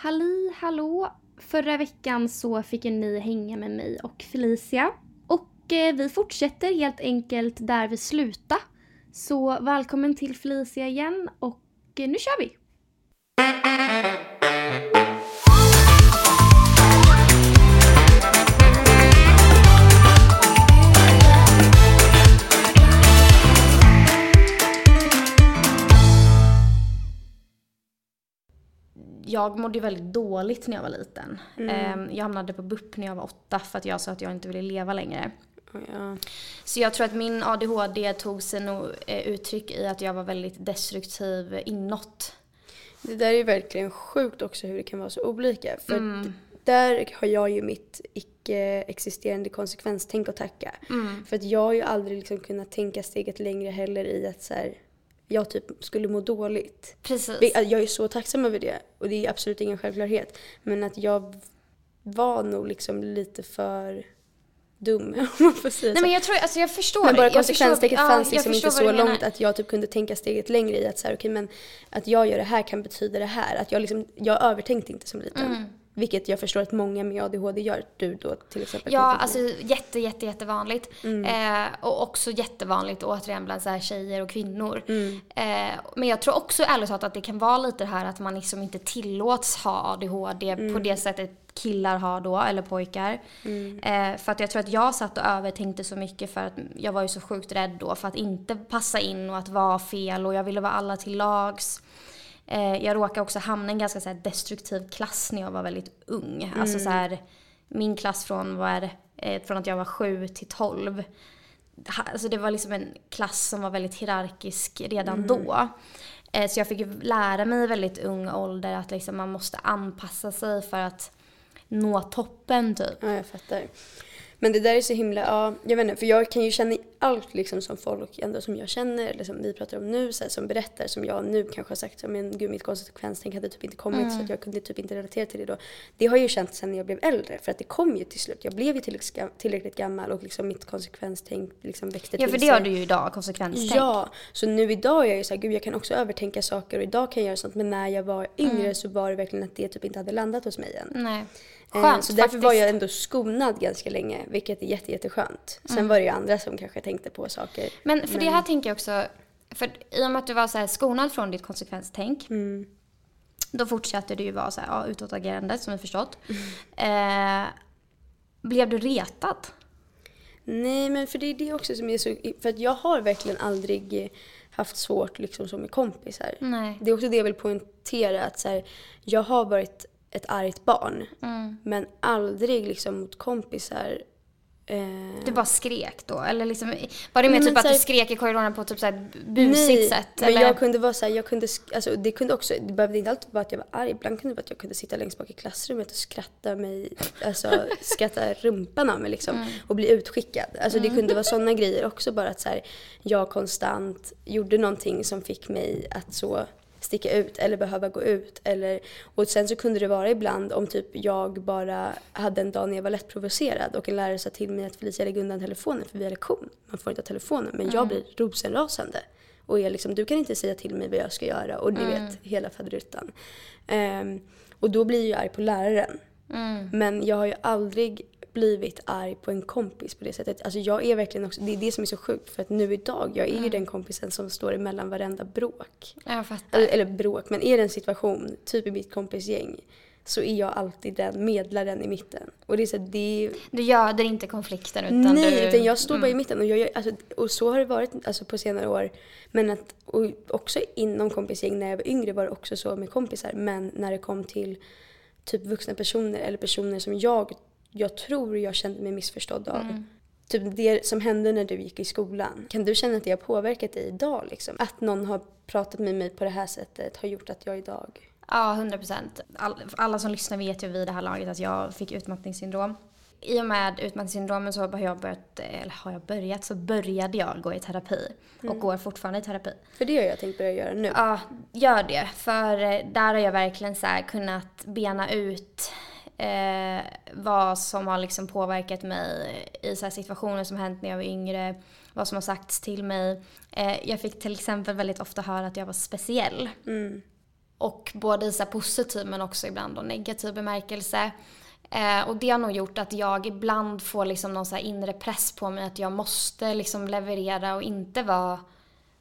Halli hallå! Förra veckan så fick ju ni hänga med mig och Felicia. Och eh, vi fortsätter helt enkelt där vi slutade. Så välkommen till Felicia igen och eh, nu kör vi! Jag mådde väldigt dåligt när jag var liten. Mm. Jag hamnade på BUP när jag var åtta för att jag sa att jag inte ville leva längre. Ja. Så jag tror att min ADHD tog sig nog eh, uttryck i att jag var väldigt destruktiv inåt. Det där är verkligen sjukt också hur det kan vara så olika. För mm. där har jag ju mitt icke-existerande konsekvenstänk att tacka. Mm. För att jag har ju aldrig liksom kunnat tänka steget längre heller i att så här, jag typ skulle må dåligt. Precis. Jag är så tacksam över det och det är absolut ingen självklarhet. Men att jag var nog liksom lite för dum om man får säga Nej men jag tror, alltså jag förstår. Men bara konsekvenstecket fanns ja, liksom inte så långt att jag typ kunde tänka steget längre i att så här, okay, men att jag gör det här kan betyda det här. Att jag liksom, jag övertänkte inte som liten. Mm. Vilket jag förstår att många med ADHD gör. Du då till exempel. Ja, alltså jätte, jätte, jättevanligt. Mm. Eh, och också jättevanligt återigen bland så här tjejer och kvinnor. Mm. Eh, men jag tror också ärligt talat att det kan vara lite det här att man liksom inte tillåts ha ADHD mm. på det sättet killar har då, eller pojkar. Mm. Eh, för att jag tror att jag satt och övertänkte så mycket för att jag var ju så sjukt rädd då för att inte passa in och att vara fel och jag ville vara alla till lags. Eh, jag råkade också hamna i en ganska så destruktiv klass när jag var väldigt ung. Mm. Alltså så här, min klass från, var, eh, från att jag var sju till tolv. Alltså det var liksom en klass som var väldigt hierarkisk redan mm. då. Eh, så jag fick lära mig i väldigt ung ålder att liksom man måste anpassa sig för att nå toppen typ. Ja, jag fattar. Men det där är så himla, ja, jag vet inte, för jag kan ju känna allt liksom som folk ändå som jag känner, eller som vi pratar om nu, så här, som berättar, som jag nu kanske har sagt, men gud mitt konsekvenstänk hade typ inte kommit mm. så att jag kunde typ inte relatera till det då. Det har jag ju känt sen när jag blev äldre, för att det kom ju till slut. Jag blev ju tillräckligt gammal och liksom mitt konsekvenstänk liksom växte till sig. Ja, för det har du ju idag, konsekvenstänk. Ja, så nu idag är jag ju såhär, gud jag kan också övertänka saker och idag kan jag göra sånt, men när jag var yngre mm. så var det verkligen att det typ inte hade landat hos mig än. Nej. Eh, Skönt, så därför faktiskt. var jag ändå skonad ganska länge, vilket är jätte, jätteskönt. Sen mm. var det ju andra som kanske tänkte på saker. Men för men... det här tänker jag också, för i och med att du var så här skonad från ditt konsekvenstänk, mm. då fortsatte du ju vara så här, ja, utåtagerande som vi förstått. Mm. Eh, blev du retad? Nej, men för det är det också som är så, för att jag har verkligen aldrig haft svårt liksom som med kompisar. Nej. Det är också det jag vill poängtera, att så här, jag har varit ett argt barn. Mm. Men aldrig liksom mot kompisar. Eh... Du bara skrek då? Eller liksom, var det mer typ att här, du skrek i korridoren på typ busigt nej, sätt? men jag kunde vara såhär, jag kunde, alltså det kunde också, det behövde inte alltid vara att jag var arg. Ibland kunde det vara att jag kunde sitta längst bak i klassrummet och skratta mig, alltså skratta rumpan av mig liksom. Mm. Och bli utskickad. Alltså det kunde vara sådana grejer också bara att såhär, jag konstant gjorde någonting som fick mig att så sticka ut eller behöva gå ut. Eller, och sen så kunde det vara ibland om typ jag bara hade en dag när jag var lätt provocerad och en lärare sa till mig att Felicia lägg undan telefonen för vi har lektion. Man får inte ha telefonen. Men mm. jag blir rosenrasande. Och är liksom, du kan inte säga till mig vad jag ska göra. Och ni mm. vet, hela faderuttan. Um, och då blir jag arg på läraren. Mm. Men jag har ju aldrig blivit arg på en kompis på det sättet. Alltså jag är verkligen också, det är det som är så sjukt för att nu idag, jag är mm. ju den kompisen som står emellan varenda bråk. Jag fattar. Eller, eller bråk, men är det en situation, typ i mitt kompisgäng, så är jag alltid den medlaren i mitten. Och det är så det... Du göder inte konflikten utan Nej, du... utan jag står mm. bara i mm. mitten. Och, jag, alltså, och så har det varit alltså, på senare år. Men att, och också inom kompisgäng när jag var yngre var det också så med kompisar. Men när det kom till typ vuxna personer eller personer som jag jag tror jag kände mig missförstådd av. Mm. Typ det som hände när du gick i skolan. Kan du känna att det har påverkat dig idag? Liksom? Att någon har pratat med mig på det här sättet har gjort att jag idag... Ja, hundra procent. All, alla som lyssnar vet ju vid det här laget att jag fick utmattningssyndrom. I och med utmattningssyndromen så har jag börjat, eller har jag börjat, så började jag gå i terapi. Mm. Och går fortfarande i terapi. För det har jag tänkt börja göra nu. Ja, gör det. För eh, där har jag verkligen så kunnat bena ut eh, vad som har liksom påverkat mig i så situationer som hänt när jag var yngre, vad som har sagts till mig. Eh, jag fick till exempel väldigt ofta höra att jag var speciell. Mm. Och både i så positiv men också ibland då negativ bemärkelse. Eh, och det har nog gjort att jag ibland får liksom någon så inre press på mig att jag måste liksom leverera och inte vara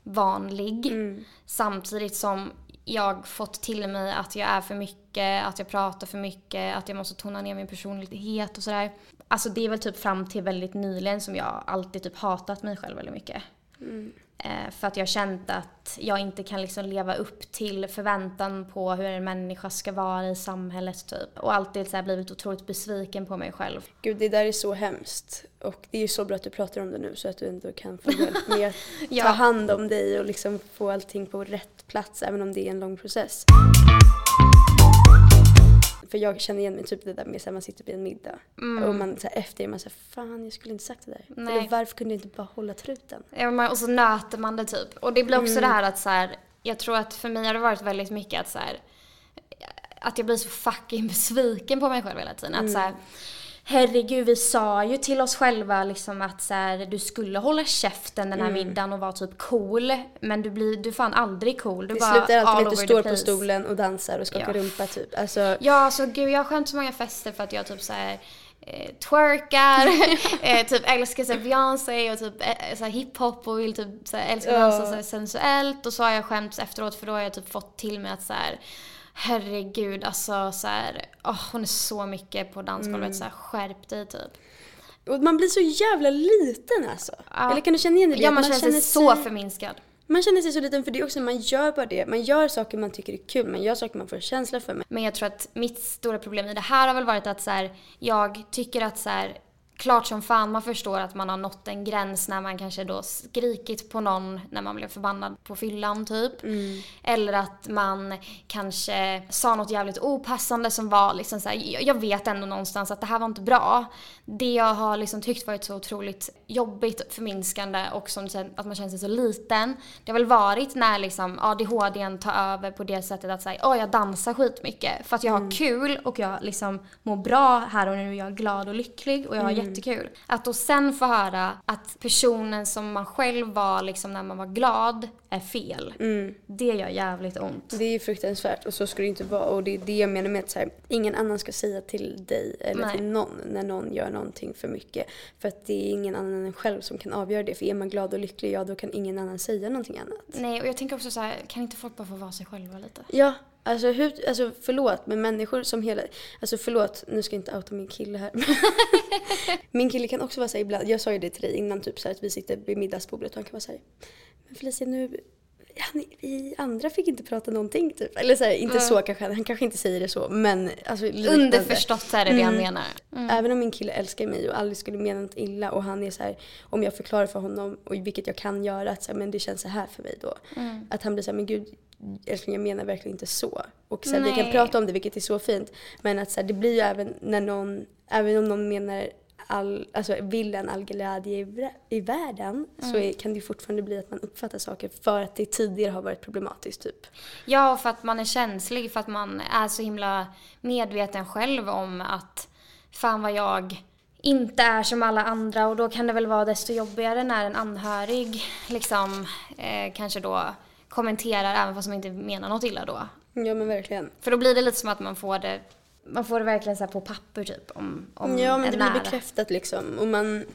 vanlig. Mm. Samtidigt som jag fått till mig att jag är för mycket, att jag pratar för mycket, att jag måste tona ner min personlighet och sådär. Alltså det är väl typ fram till väldigt nyligen som jag alltid typ hatat mig själv väldigt mycket. Mm för att jag har känt att jag inte kan liksom leva upp till förväntan på hur en människa ska vara i samhället typ. Och alltid så blivit otroligt besviken på mig själv. Gud, det där är så hemskt. Och det är ju så bra att du pratar om det nu så att du ändå kan få hjälp med att Ja. ta hand om dig och liksom få allting på rätt plats även om det är en lång process. För jag känner igen mig typ det där med att man sitter vid en middag och man så här, efter är man såhär, fan jag skulle inte sagt det där. Nej. Eller varför kunde jag inte bara hålla truten? Ja, Och så nöter man det typ. Och det blir också det här att så här, jag tror att för mig har det varit väldigt mycket att så här, att jag blir så fucking besviken på mig själv hela tiden. Att så här, herregud vi sa ju till oss själva liksom att så här, du skulle hålla käften den här middagen och vara typ cool. Men du blir, du fan aldrig cool. Du Det bara slutar alltid all med att du står på stolen och dansar och skakar Ja. rumpa typ. Alltså, Ja, alltså gud jag har skämt så många fester för att jag typ så här eh, twerkar, eh, typ älskar så här Beyoncé och typ eh, så här hiphop och vill typ så här, älskar att dansa så här sensuellt och så har jag skämts efteråt för då har jag typ fått till mig att så här herregud alltså så här, åh, hon är så mycket på dansgolvet så här skärp dig typ. och man blir så jävla liten alltså. Ja. Eller kan du känna igen det? Ja Att man, känner sig så förminskad. Man känner sig så liten för det är också, man gör bara det. Man gör saker man tycker är kul, man gör saker man får känsla för. Men jag tror att mitt stora problem i det här har väl varit att så här, jag tycker att så här, klart som fan man förstår att man har nått en gräns när man kanske då skrikit på någon när man blev förbannad på fyllan typ. Eller att man kanske sa något jävligt opassande som var liksom så här, jag- vet ändå någonstans att det här var inte bra. Det jag har liksom tyckt varit så otroligt jobbigt, förminskande och som att man känner sig så liten. Det har väl varit när liksom ADHDn tar över på det sättet att säga, åh jag dansar skitmycket för att jag har kul och jag liksom mår bra här och nu, jag är glad och lycklig och jag har jättekul. Att då sen få höra att personen som man själv var liksom när man var glad är fel. Det gör jävligt ont. Det är ju fruktansvärt och så ska det inte vara. Och det är det jag menar med att så här, ingen annan ska säga till dig eller Nej. till någon när någon gör någonting för mycket. För att det är ingen annan än själv som kan avgöra det. För är man glad och lycklig, ja då kan ingen annan säga någonting annat. Nej, och jag tänker också så här, kan inte folk bara få vara sig själva lite? Ja, alltså, hur, alltså förlåt men människor som hela, alltså förlåt nu ska jag inte outa min kille här. min kille kan också vara såhär ibland, jag sa ju det till dig innan typ så här, att vi sitter vid middagsbordet och han kan vara såhär, men Felicia nu, han, vi andra fick inte prata någonting typ. Eller såhär, inte så kanske, han kanske inte säger det så men alltså. Underförstått så är det det han menar. Även om min kille älskar mig och aldrig skulle mena något illa och han är så här, om jag förklarar för honom, och vilket jag kan göra, att så här, men det känns så här för mig då. Att han blir så här, men gud älskling jag menar verkligen inte så. Och så här, vi kan prata om det vilket är så fint. Men att så här, det blir ju även när någon, även om någon menar all, alltså vill en all glädje i, i världen så är, kan det fortfarande bli att man uppfattar saker för att det tidigare har varit problematiskt typ. Ja, och för att man är känslig, för att man är så himla medveten själv om att fan vad jag inte är som alla andra och då kan det väl vara desto jobbigare när en anhörig liksom eh, kanske då kommenterar även fast man inte menar något illa då. Ja men verkligen. För då blir det lite som att man får det, man får det verkligen så på papper typ om, om Ja men en det blir bekräftat liksom. Och man,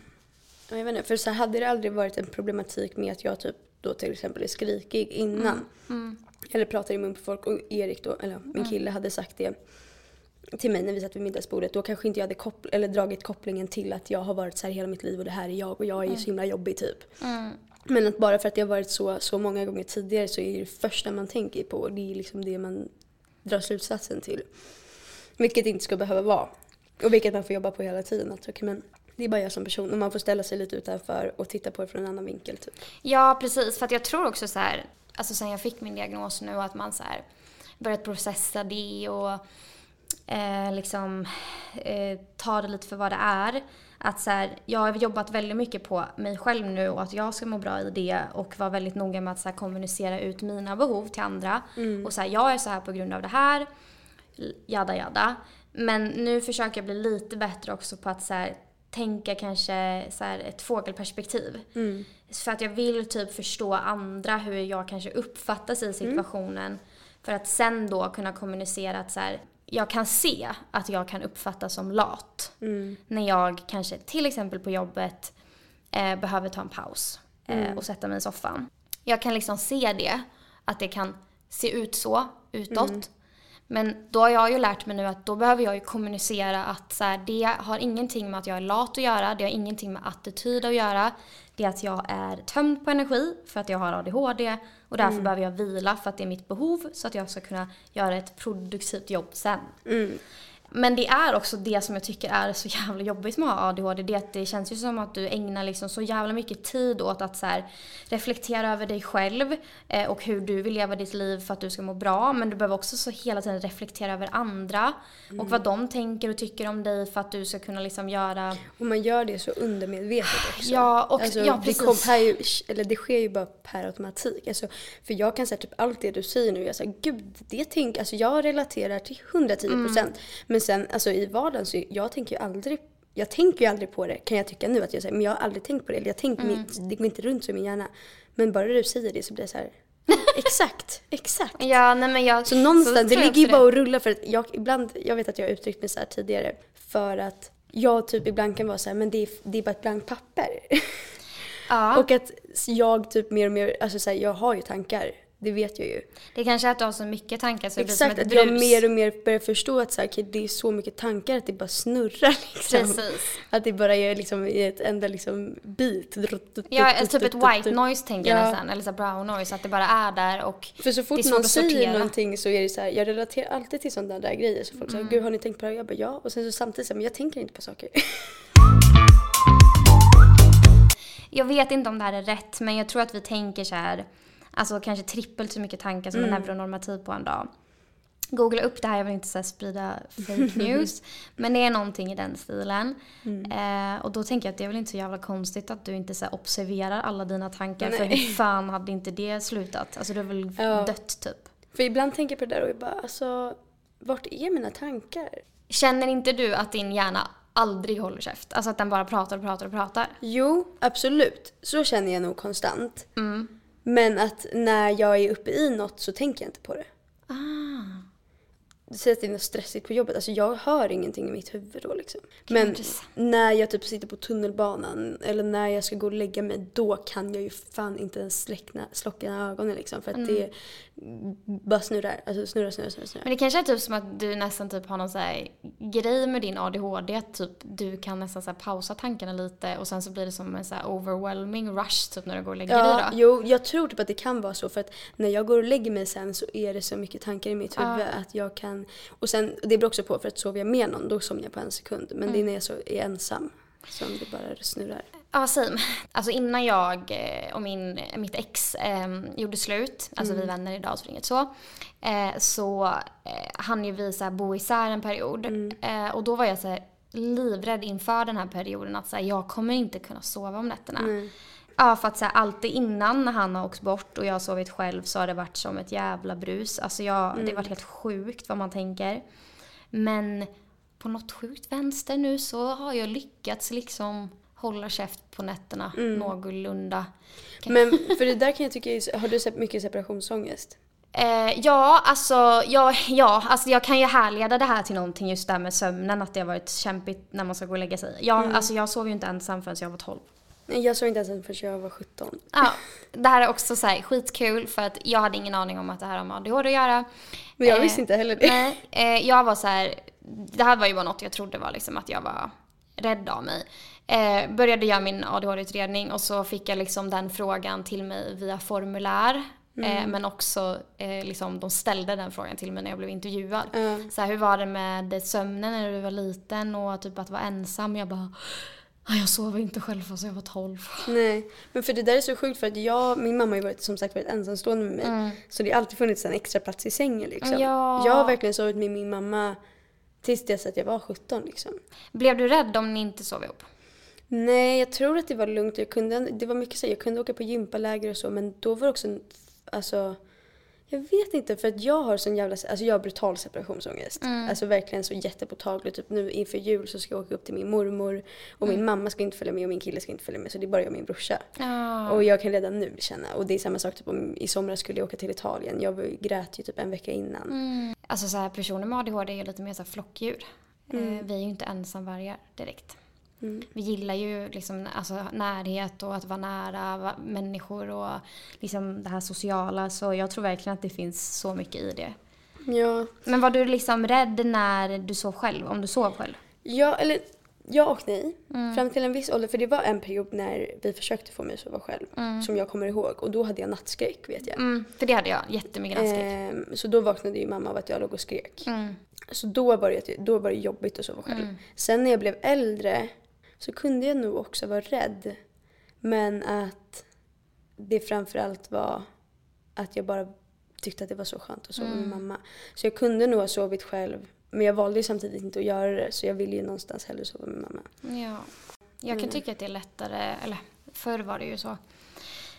ja, jag vet inte, för så hade det aldrig varit en problematik med att jag typ då till exempel är skrikig innan. Eller pratar i mun på folk och Erik då, eller min kille hade sagt det till mig när vi satt vid middagsbordet. Då kanske inte jag hade koppl- eller dragit kopplingen till att jag har varit så här hela mitt liv och det här är jag och jag är så himla jobbig typ. Men att bara för att det har varit så, så många gånger tidigare så är det det första man tänker på det är liksom det man drar slutsatsen till. Vilket inte ska behöva vara. Och vilket man får jobba på hela tiden. Alltså, att, okay, men det är bara jag som person och man får ställa sig lite utanför och titta på det från en annan vinkel. Typ. Ja, precis. För att jag tror också så här, alltså sen jag fick min diagnos nu, att man så här börjat processa det och eh, liksom eh, ta det lite för vad det är. Att så här, jag har jobbat väldigt mycket på mig själv nu och att jag ska må bra i det och vara väldigt noga med att så här, kommunicera ut mina behov till andra. Och så här, jag är så här på grund av det här, jada jada. Men nu försöker jag bli lite bättre också på att så här, tänka kanske så här, ett fågelperspektiv. För att jag vill typ förstå andra, hur jag kanske uppfattas i situationen. För att sen då kunna kommunicera att så här, jag kan se att jag kan uppfattas som lat. När jag kanske till exempel på jobbet eh, behöver ta en paus eh, och sätta mig i soffan. Jag kan liksom se det, att det kan se ut så utåt. Men då har jag ju lärt mig nu att då behöver jag ju kommunicera att så här, det har ingenting med att jag är lat att göra, det har ingenting med attityd att göra. Det är att jag är tömd på energi för att jag har ADHD och därför behöver jag vila för att det är mitt behov så att jag ska kunna göra ett produktivt jobb sen. Men det är också det som jag tycker är så jävla jobbigt med att ha ADHD. Det, att det känns ju som att du ägnar liksom så jävla mycket tid åt att så här, reflektera över dig själv eh, och hur du vill leva ditt liv för att du ska må bra. Men du behöver också så hela tiden reflektera över andra och vad de tänker och tycker om dig för att du ska kunna liksom göra... Och man gör det så undermedvetet också. Ja, och- alltså, ja, det, precis. kom, här ju, eller det sker ju bara per automatik. Alltså, för jag kan säga typ allt det du säger nu, jag säger gud, det tänk, alltså jag relaterar till 110 procent. Mm. Sen alltså i vardagen så jag tänker ju aldrig jag tänker ju aldrig på det kan jag tycka nu att jag säger, men jag har aldrig tänkt på det. Jag tänker, Mm. mitt, det går inte runt så i min hjärna. Men bara du säger det så blir det så här. exakt, exakt. Ja, nej men jag... Så någonstans, tror det ligger ju bara och rullar för att jag ibland, jag vet att jag har uttryckt mig så här tidigare för att jag typ ibland kan vara så här, men det är, det är bara ett blankt papper. Ja. och att jag typ mer och mer, alltså så här, jag har ju tankar, det vet jag ju. Det kanske är att du har så mycket tankar så det blir som ett att jag brus. mer och mer börjar förstå att så här, okej, det är så mycket tankar att det bara snurrar liksom. Precis. Att det bara är liksom i ett enda liksom bit. Ja, eller typ ett white noise tänker jag Ja. nästan. Eller så brown noise, att det bara är där och För så fort någon säger någonting så är det så här, jag relaterar alltid till sådana där grejer. Så folk säger, gud har ni tänkt på det här? Jag bara ja. Och sen så samtidigt så men jag tänker inte på saker. Jag vet inte om det här är rätt, men jag tror att vi tänker så här, alltså kanske trippelt så mycket tankar som Mm. en neuronormativ på en dag. Googla upp det här, jag vill inte så sprida fake news. men det är någonting i den stilen. Mm. Eh, och då tänker jag att det är väl inte så jävla konstigt att du inte så observerar alla dina tankar. För Nej. hur fan hade inte det slutat? Alltså du har väl Ja. dött typ. För ibland tänker jag på det där och jag bara, alltså vart är mina tankar? Känner inte du att din hjärna aldrig håller käft? Alltså att den bara pratar och pratar och pratar? Jo, absolut. Så känner jag nog konstant. Men att när jag är uppe i något så tänker jag inte på det. Ah. Säg att det är något stressigt på jobbet. Alltså jag hör ingenting i mitt huvud då liksom. Men intressant. när jag typ sitter på tunnelbanan eller när jag ska gå och lägga mig då kan jag ju fan inte ens släckna, slocka ögonen liksom. För att det bara snurrar. Alltså snurrar, snurrar, snurrar. snurrar. Men det kanske är typ som att du nästan typ har någon så här grej med din ADHD. Att typ du kan nästan så pausa tankarna lite och sen så blir det som en så overwhelming rush typ när du går och lägger dig Ja, då. jo, jag tror typ att det kan vara så för att när jag går och lägger mig sen så är det så mycket tankar i mitt huvud att jag kan... Och sen, det beror också på för att sover jag med någon då somnar jag på en sekund. Men Mm. det är när jag så är ensam som det bara snurrar. Ja, same. Alltså innan jag eh, och min, mitt ex eh, gjorde slut, alltså vi är vänner idag så det är inget så, eh, så eh, hann ju vi så här bo isär en period. Eh, och då var jag så här livrädd inför den här perioden att så här, jag kommer inte kunna sova om nätterna. Ja, för att så här, alltid innan när han har åkt bort och jag har sovit själv så har det varit som ett jävla brus. Alltså jag, det har varit helt sjukt vad man tänker. Men på något sjukt vänster nu så har jag lyckats liksom hålla käft på nätterna någorlunda. Men för det där kan jag tycka, har du sett mycket separationsångest? Eh, ja, alltså, ja, ja, alltså jag kan ju härleda det här till någonting just där med sömnen, att det har varit kämpigt när man ska gå och lägga sig. Ja, alltså jag sov ju inte ensam förrän jag var 12. Nej, Jag såg inte ens förrän jag var 17. Ja, det här är också så här skitkul för att jag hade ingen aning om att det här har med ADHD att göra. Men jag Eh, visste inte heller det. Nej, eh, jag var så här, det här var ju bara något jag trodde var liksom att jag var rädd av mig. Eh, började göra min ADHD-utredning och så fick jag liksom den frågan till mig via formulär. Eh, men också eh, liksom, de ställde den frågan till mig när jag blev intervjuad. Så här, hur var det med sömnen när du var liten och typ att vara ensam? Jag bara, "Ah, jag sov inte själv fast jag var 12. Nej, men för det där är så sjukt för att jag, min mamma har ju varit, som sagt varit ensamstående med mig. Så det har alltid funnits en extra plats i sängen liksom. Ja. Jag har verkligen sovit med min mamma tills dess att jag var 17 liksom. Blev du rädd om ni inte sov ihop? Nej, jag tror att det var lugnt. Jag kunde, det var mycket så, jag kunde åka på gympaläger och så men då var det också, alltså, Jag vet inte för att jag har sån jävla, alltså jag har brutal separationsångest. Mm. Alltså verkligen så jättepåtagligt. Typ nu inför jul så ska jag åka upp till min mormor och Mm. min mamma ska inte följa med och min kille ska inte följa med så det är bara jag och min brorsa. Ja. Och jag kan redan nu känna, och det är samma sak typ om i somras skulle jag åka till Italien. Jag grät ju typ en vecka innan. Mm. Alltså så här, personer med ADHD är ju lite mer så här flockdjur. Mm. Eh, vi är ju inte ensamvargar direkt. Vi gillar ju liksom, alltså, närhet och att vara nära människor och liksom det här sociala. Så jag tror verkligen att det finns så mycket i det. Ja, Men var du liksom rädd när du sov själv? Om du sov själv? ja eller ja och nej. Mm. Fram till en viss ålder, för det var en period när vi försökte få mig att sova själv. Som jag kommer ihåg. Och då hade jag nattskräck vet jag. Mm, för det hade jag. Jättemycket nattskräck. Ehm, så då vaknade ju mamma av att jag låg och skrek. Mm. Så då var, det, då var det jobbigt att sova själv. Sen när jag blev äldre så kunde jag nog också vara rädd. Men att det framförallt var att jag bara tyckte att det var så skönt att sova med mamma. Så jag kunde nog ha sovit själv. Men jag valde ju samtidigt inte att göra det så jag ville ju någonstans hellre sova med mamma. Ja. Jag kan tycka att det är lättare, eller förr var det ju så.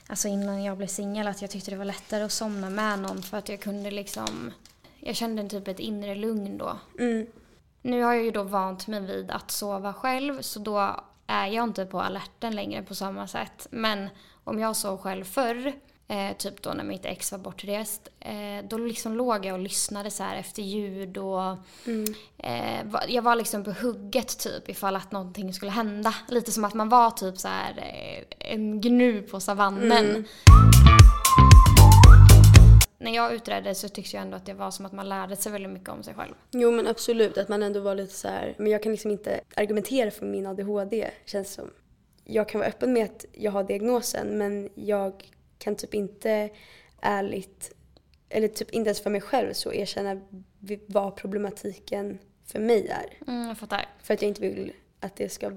Alltså innan jag blev singel att jag tyckte det var lättare att somna med någon för att jag kunde liksom... Jag kände en typ ett inre lugn då. Mm. Nu har jag ju då vant mig vid att sova själv så då är jag inte på alerten längre på samma sätt. Men om jag sov själv förr, eh, typ då när mitt ex var bortrest, eh, då liksom låg jag och lyssnade så här efter ljud och eh, va- jag var liksom på hugget typ ifall att någonting skulle hända. Lite som att man var typ så här eh, en gnu på savannen. När jag utredde så tyckte jag ändå att det var som att man lärde sig väldigt mycket om sig själv. Jo men absolut att man ändå var lite så här. men jag kan liksom inte argumentera för min ADHD känns som. Jag kan vara öppen med att jag har diagnosen men jag kan typ inte ärligt, eller typ inte ens för mig själv så erkänna vad problematiken för mig är. Mm, jag fattar. För att jag inte vill att det ska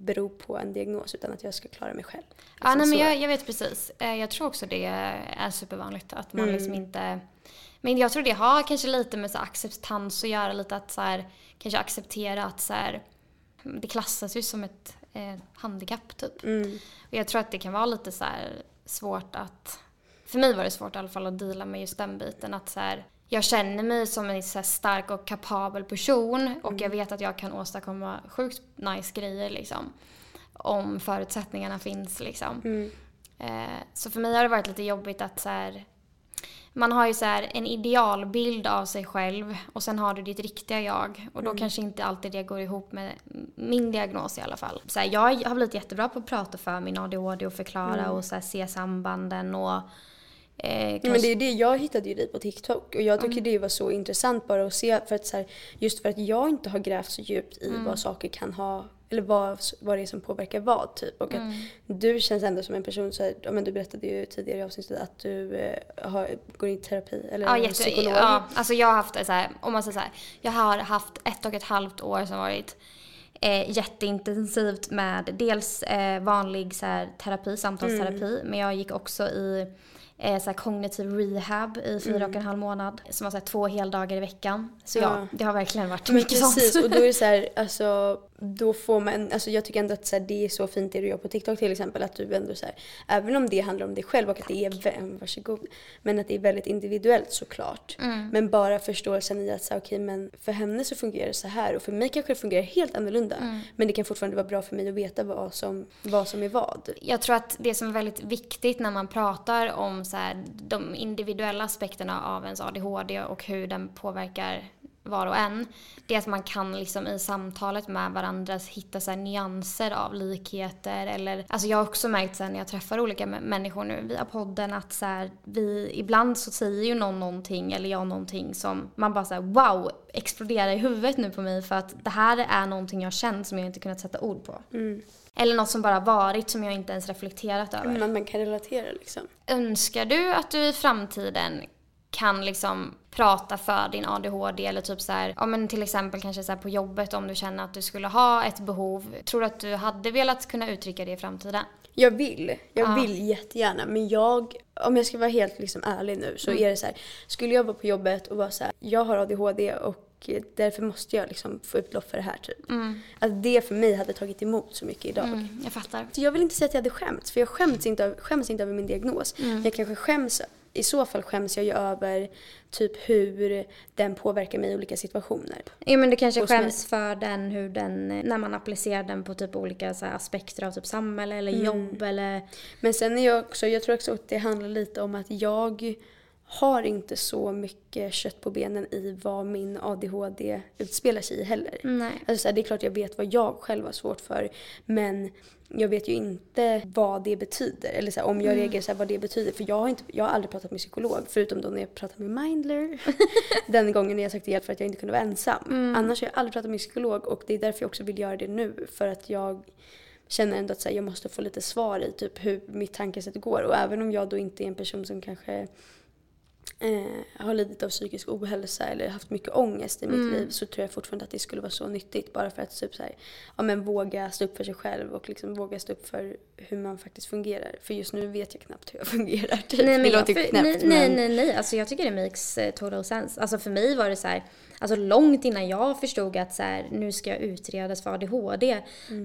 bero på en diagnos utan att jag ska klara mig själv. Ja, Liksom nej, men jag, jag vet precis. Eh, Jag tror också det är supervanligt att man Mm. liksom inte... Men jag tror det har kanske lite med så acceptans att göra, lite att så här, kanske acceptera att så här, det klassas ju som ett eh, handikapp typ. Mm. Och jag tror att det kan vara lite så svårt att... För mig var det svårt i alla fall att deala med just den biten. Att så här, jag känner mig som en så stark och kapabel person och jag vet att jag kan åstadkomma sjukt nice grejer liksom. Om förutsättningarna finns liksom. Mm. Eh, så för mig har det varit lite jobbigt att så här, man har ju så här en idealbild av sig själv och sen har du ditt riktiga jag. Och då kanske inte alltid det går ihop med min diagnos i alla fall. Så här, jag har blivit jättebra på att prata för min ADHD och förklara och så se sambanden och eh, kanske, men det är det, jag hittade ju dig på TikTok och jag tycker det var så intressant bara att se för att så här, just för att jag inte har grävt så djupt i vad saker kan ha eller vad, vad det är som påverkar vad typ. Och att du känns ändå som en person, så här, men du berättade ju tidigare i avsnittet att du eh, har, går i terapi eller Ja, jätte, psykolog. ja, alltså jag har haft så här, om man säger så här, jag har haft ett och ett halvt år som varit eh, jätteintensivt med dels eh, vanlig så här, terapi, samtalsterapi, men jag gick också i eh, så kognitiv rehab i fyra och en halv månad, som var så två heldagar i veckan. Så ja, Ja. det har verkligen varit Men mycket precis, sånt. och då är det så här, alltså, då får man, alltså jag tycker ändå att så här, det är så fint det du gör på TikTok till exempel, att du ändå så här, även om det handlar om dig själv och att det är, varsågod, men att det är väldigt individuellt såklart. Mm. Men bara förståelsen i att så här, okej men för henne så fungerar det så här och för mig kanske det fungerar helt annorlunda. Mm. Men det kan fortfarande vara bra för mig att veta vad som, vad som är vad. Jag tror att det som är väldigt viktigt när man pratar om så här, de individuella aspekterna av ens ADHD och hur den påverkar var och en, det är att man kan liksom i samtalet med varandra hitta så nyanser av likheter eller, alltså jag har också märkt sen när jag träffar olika mä- människor nu via podden att så här, vi, ibland så säger ju någon någonting eller jag någonting som man bara såhär wow, exploderar i huvudet nu på mig för att det här är någonting jag känt som jag inte kunnat sätta ord på. Eller något som bara varit som jag inte ens reflekterat över. Men man kan relatera liksom. Önskar du att du i framtiden kan liksom prata för din ADHD eller typ så här, ja men till exempel kanske så på jobbet om du känner att du skulle ha ett behov. Tror du att du hade velat kunna uttrycka det i framtiden? Jag vill. Jag Ja. vill jättegärna. Men jag, om jag ska vara helt liksom ärlig nu så Mm. är det så här. Skulle jag vara på jobbet och vara så här, jag har ADHD och därför måste jag liksom få utlopp för det här typ. Att det för mig hade tagit emot så mycket idag. Mm, jag fattar. Så jag vill inte säga att jag hade skämts, för jag skäms inte, av, skäms inte över min diagnos. Mm. Jag kanske skäms i så fall skäms jag ju över typ hur den påverkar mig i olika situationer. Ja men du kanske Hos mig. skäms för den, hur den, när man applicerar den på typ olika så här, aspekter av typ samhälle eller Mm. jobb eller... Men sen är jag också, jag tror också att det handlar lite om att jag har inte så mycket kött på benen i vad min ADHD utspelar sig i heller. Nej. Alltså så här, det är klart jag vet vad jag själv har svårt för men jag vet ju inte vad det betyder. Eller så här, om jag reagerar så här, vad det betyder. För jag har, inte, jag har aldrig pratat med psykolog förutom då när jag pratade med Mindler. Den gången när jag sökte hjälp för att jag inte kunde vara ensam. Annars har jag aldrig pratat med psykolog och det är därför jag också vill göra det nu. För att jag känner ändå att så här, jag måste få lite svar i typ hur mitt tankesätt går. Och även om jag då inte är en person som kanske eh, har lidit av psykisk ohälsa eller haft mycket ångest i mitt liv så tror jag fortfarande att det skulle vara så nyttigt bara för att typ så här, ja, men våga stå upp för sig själv och liksom våga stå upp för hur man faktiskt fungerar. För just nu vet jag knappt hur jag fungerar. Typ. Nej, men det jag, låter för, knäppt nej, men nej, nej, nej. Alltså jag tycker det makes eh, total sense. Alltså för mig var det så här, alltså långt innan jag förstod att så här, nu ska jag utredas för ADHD.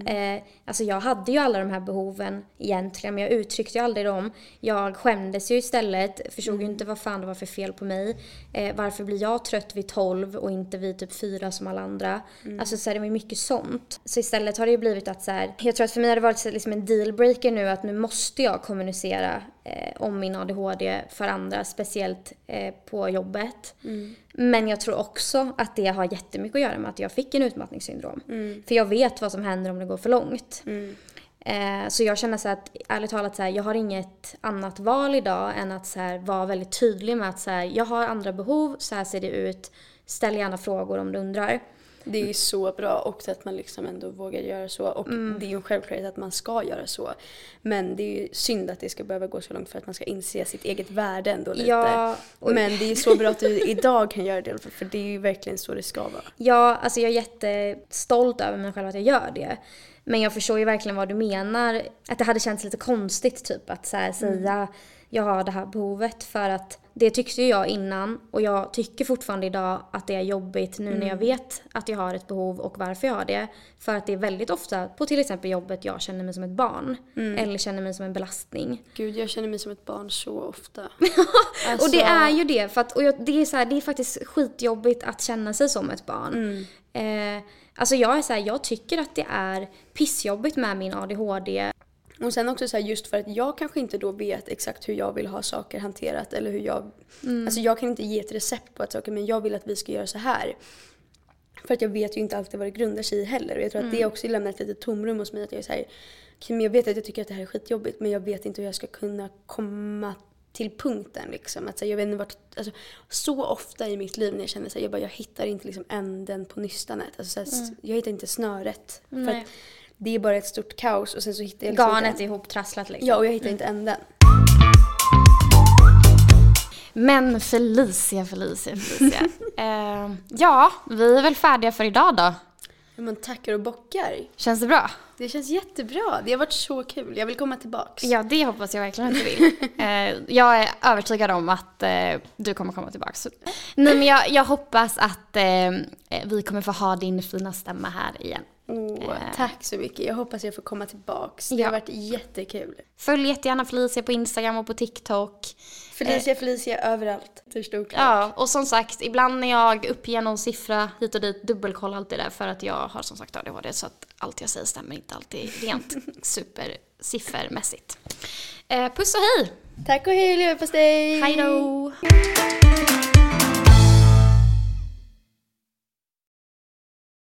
Eh, alltså jag hade ju alla de här behoven egentligen, men jag uttryckte ju aldrig dem. Jag skämdes ju istället, förstod ju inte vad fan det var för fel på mig. Eh, varför blir jag trött vid 12 och inte vid typ 4 som alla andra? Alltså så här, det var ju mycket sånt. Så istället har det ju blivit att så här, jag tror att för mig har det varit liksom en dealbreaker nu att nu måste jag kommunicera om min ADHD för andra, speciellt eh, på jobbet. Men jag tror också att det har jättemycket att göra med att jag fick en utmattningssyndrom. För jag vet vad som händer om det går för långt. Eh, så jag känner så att ärligt talat så här, jag har inget annat val idag än att så här, vara väldigt tydlig med att så här, jag har andra behov, så här ser det ut. Ställ gärna frågor om du undrar. Det är så bra också att man liksom ändå vågar göra så. Och Mm. det är ju en självklarhet att man ska göra så. Men det är ju synd att det ska behöva gå så långt för att man ska inse sitt eget värde ändå lite. Ja, och- Men det är så bra att du idag kan göra det för det är ju verkligen så det ska vara. Ja, alltså jag är jättestolt över mig själv att jag gör det. Men jag förstår ju verkligen vad du menar. Att det hade känts lite konstigt typ att så här, säga jag har det här behovet för att det tyckte jag innan och jag tycker fortfarande idag att det är jobbigt nu när jag vet att jag har ett behov och varför jag har det. För att det är väldigt ofta på till exempel jobbet jag känner mig som ett barn eller känner mig som en belastning. Gud, jag känner mig som ett barn så ofta. Och det är ju det, för att, och jag, det, är så här, det är faktiskt skitjobbigt att känna sig som ett barn. Eh, alltså jag är så här, jag tycker att det är pissjobbigt med min ADHD. Och sen också så här, just för att jag kanske inte då vet exakt hur jag vill ha saker hanterat eller hur jag... Alltså jag kan inte ge ett recept på att saker, men jag vill att vi ska göra så här. För att jag vet ju inte alltid vad det grundar sig i heller. Och jag tror att det också lämnar ett litet tomrum hos mig. Att jag är så här, "Okej, men jag vet att jag tycker att det här är skitjobbigt men jag vet inte hur jag ska kunna komma till punkten liksom. Att, så här, jag vet inte vart, alltså, så ofta i mitt liv när jag känner här, jag, bara, jag hittar inte liksom änden på nystanet. Alltså, så här, s- Jag hittar inte snöret. För att det är bara ett stort kaos och sen så hittar jag liksom Garnet inte är ihoptrasslat liksom. Ja, och jag hittar inte änden. Men Felicia, Felicia, Felicia. eh, ja, vi är väl färdiga för idag då. Hur man tackar och bockar. Känns det bra? Det känns jättebra. Det har varit så kul. Jag vill komma tillbaks. Ja, det hoppas jag verkligen att du vill. Eh, jag är övertygad om att eh, du kommer komma tillbaka. Nej, men jag, jag hoppas att eh, vi kommer få ha din fina stämma här igen. Åh, tack så mycket. Jag hoppas jag får komma tillbaks. Det Ja. har varit jättekul. Följ jättegärna Felicia på Instagram och på TikTok. Felicia, Felicia överallt. Ja, och som sagt, ibland när jag uppger någon siffra hit och dit, dubbelkolla alltid det för att jag har som sagt ADHD så att allt jag säger stämmer inte alltid rent supersiffermässigt. Eh, puss och hej! Tack och hej leverpastej! Hej då!